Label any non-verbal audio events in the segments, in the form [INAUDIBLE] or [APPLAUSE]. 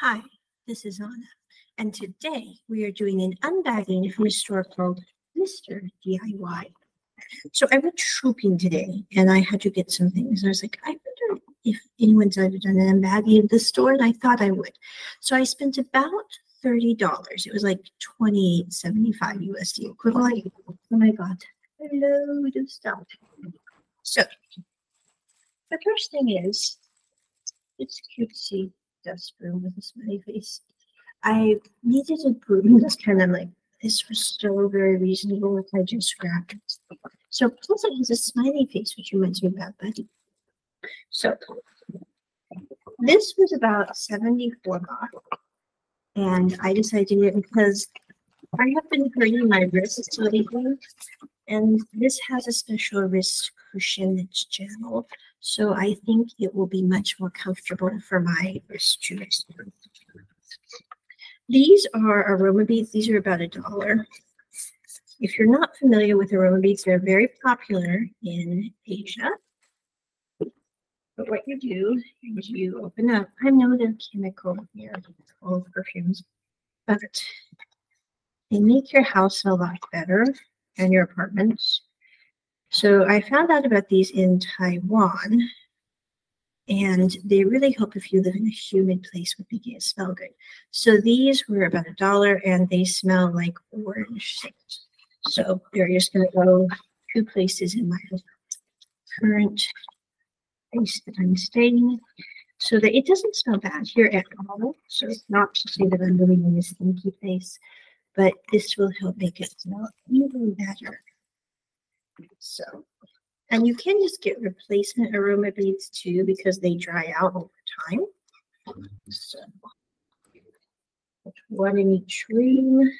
Hi, this is Onna, and today we are doing an unbagging from a store called Mr. DIY. So I went shopping today and I had to get some things. I was like, I wonder if anyone's ever done an unbagging at the store, and I thought I would. So I spent about $30. It was like 28.75 USD equivalent. Oh my god. Hello, do stop. So the first thing is it's cutesy dust broom with a smiley face. I needed a broom that's kind of like this was so very reasonable if I just grabbed it. So plus it has a smiley face, which reminds me about Buddy. So this was about 74 baht. And I decided it because I have been hurting my wrists lately. And this has a special wrist cushion that's gel. So I think it will be much more comfortable for my wrist to These are aroma beads. These are about a dollar. If you're not familiar with aroma beads, they're very popular in Asia. But what you do is you open up, I know they're chemical here, all perfumes, but they make your house a lot better and your apartments. So I found out about these in Taiwan, and they really help if you live in a humid place with making it smell good. So these were about a dollar, and they smell like orange. So they're just going to go two places in my current place that I'm staying so that it doesn't smell bad here at all. So it's not to say that I'm living in a stinky place, but this will help make it smell even better. So, and you can just get replacement aroma beads too because they dry out over time. So, one in each ring.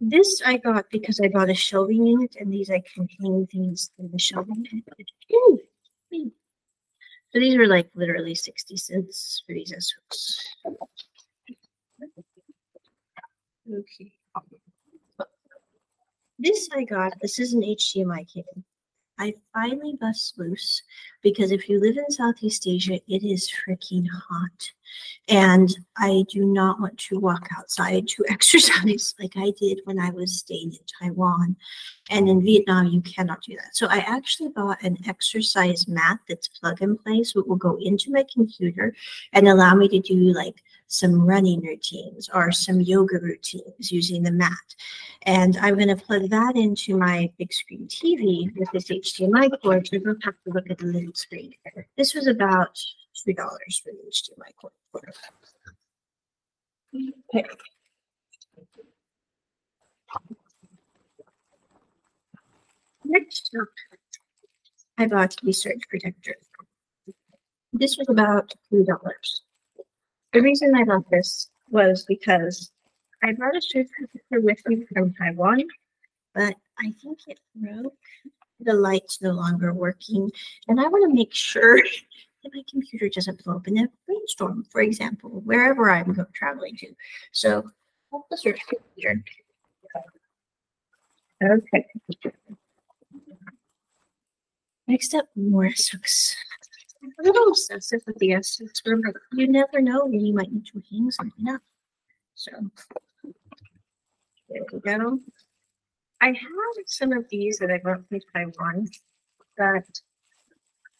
This I got because I bought a shelving unit, and these I can hang things in the shelving unit. So these were like literally 60 cents for these S hooks. Okay. This I got, this is an HDMI cable. I finally bust loose because if you live in Southeast Asia, it is freaking hot. And I do not want to walk outside to [LAUGHS] exercise like I did when I was staying in Taiwan. And in Vietnam, you cannot do that. So I actually bought an exercise mat that's plug and play. So it will go into my computer and allow me to do like some running routines or some yoga routines using the mat. And I'm going to plug that into my big screen TV with this HDMI cord so I don't have to look at the little screen. This was about $3 for the HDMI cord. Okay. Next up, I bought a surge protector. This was about $3. The reason I bought this was because I brought a surge protector with me from Taiwan, but I think it broke. The light's no longer working, and I want to make sure [LAUGHS] that my computer doesn't blow up in a rainstorm, for example, wherever I'm go- traveling to. So, the surge protector. Okay. Next up, more hooks a little obsessive with the essence room, but you never know when you might need to hang something up. So there we go. I have some of these that I bought from Taiwan, but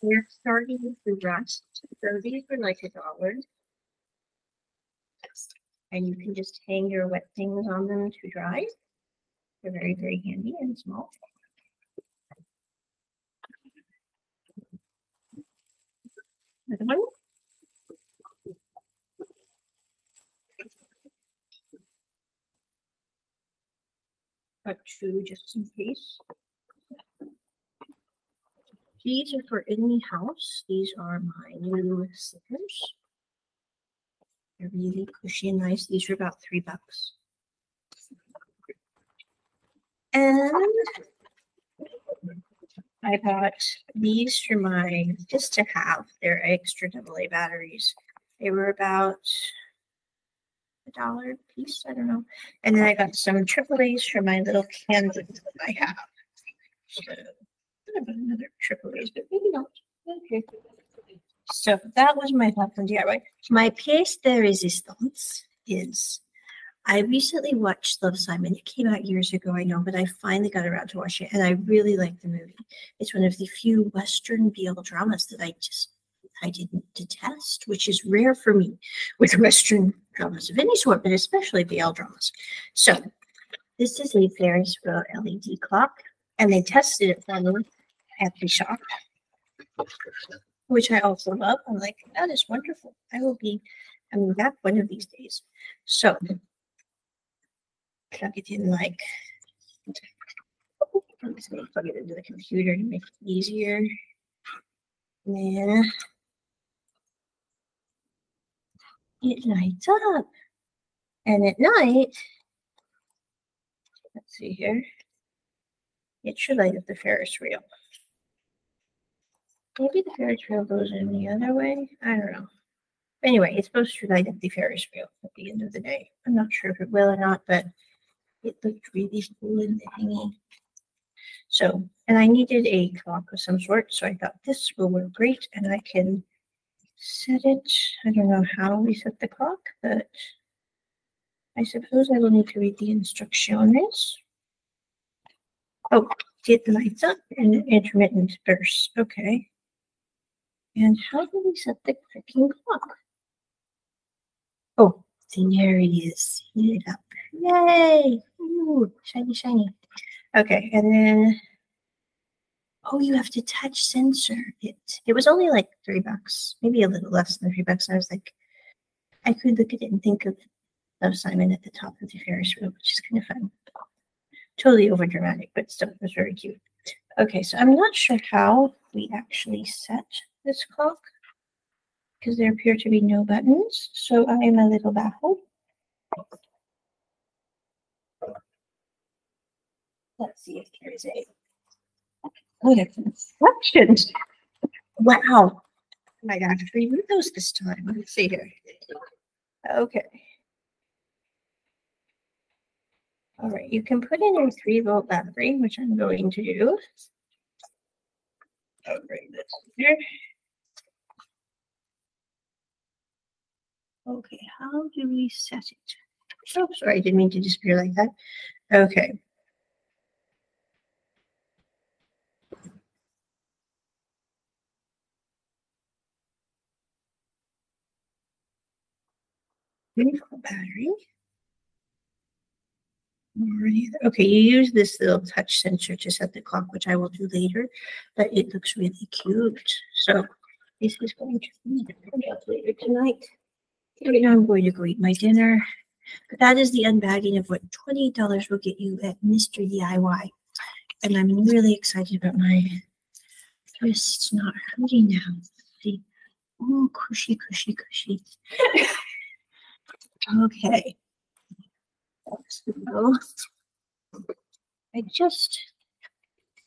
they're starting to rust. So these are like a dollar. And you can just hang your wet things on them to dry. They're very, very handy and small. Another one. Got two just in case. These are for in the house. These are my new slippers. They're really cushy and nice. These are about three bucks. And I bought these for my just to have. They're extra AA batteries. They were about a dollar a piece. I don't know. And then I got some AAA's for my little candles that I have. So another AAA's, but maybe not. Okay. So that was my thought on DIY. My pièce de résistance is I recently watched Love Simon. It came out years ago, I know, but I finally got around to watch it and I really like the movie. It's one of the few Western BL dramas that I just I didn't detest, which is rare for me with [LAUGHS] Western dramas of any sort, but especially BL dramas. So this is a Ferris wheel LED clock, and they tested it for me at the shop, which I also love. I'm like, that is wonderful. I will be coming back one of these days. So plug it in like I'm just gonna plug it into the computer to make it easier. Yeah. It lights up. And at night, let's see here. It should light up the Ferris wheel. Maybe the Ferris wheel goes in the other way. I don't know. Anyway, it's supposed to light up the Ferris wheel at the end of the day. I'm not sure if it will or not, but it looked really cool in the hanging. So, and I needed a clock of some sort, so I thought this will work great, and I can set it. I don't know how we set the clock, but I suppose I will need to read the instructions. Oh, it lights up in intermittent bursts. Okay. And how do we set the clicking clock? Oh, there it is. Heat it up. Yay! Shiny, shiny. Okay, and then oh, you have to touch sensor it. It was only like three bucks, maybe a little less than three bucks. I was like, I could look at it and think of of Simon at the top of the Ferris wheel, which is kind of fun. Totally over dramatic, but still it was very cute. Okay, so I'm not sure how we actually set this clock because there appear to be no buttons. So I am a little baffled. Let's see if there is a Oh, there's instructions. Wow. I got to read those this time. Let's see here. Okay. All right, you can put in a three volt battery, which I'm going to do. I'll bring this here. Okay, how do we set it? Oh, sorry, I didn't mean to disappear like that. Okay. Battery. Okay, you use this little touch sensor to set the clock, which I will do later, but it looks really cute. So this is going to be up later tonight. Right now I'm going to go eat my dinner. But that is the unbagging of what $20 will get you at Mr. DIY. And I'm really excited about my wrists not hurting now. See? Oh, cushy, cushy, cushy. [LAUGHS] Okay. So I just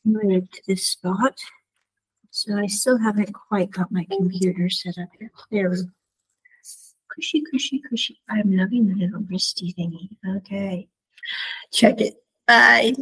moved to this spot. So I still haven't quite got my computer set up here. There. Cushy, cushy, cushy. I'm loving the little wristy thingy. Okay. Check it. Bye.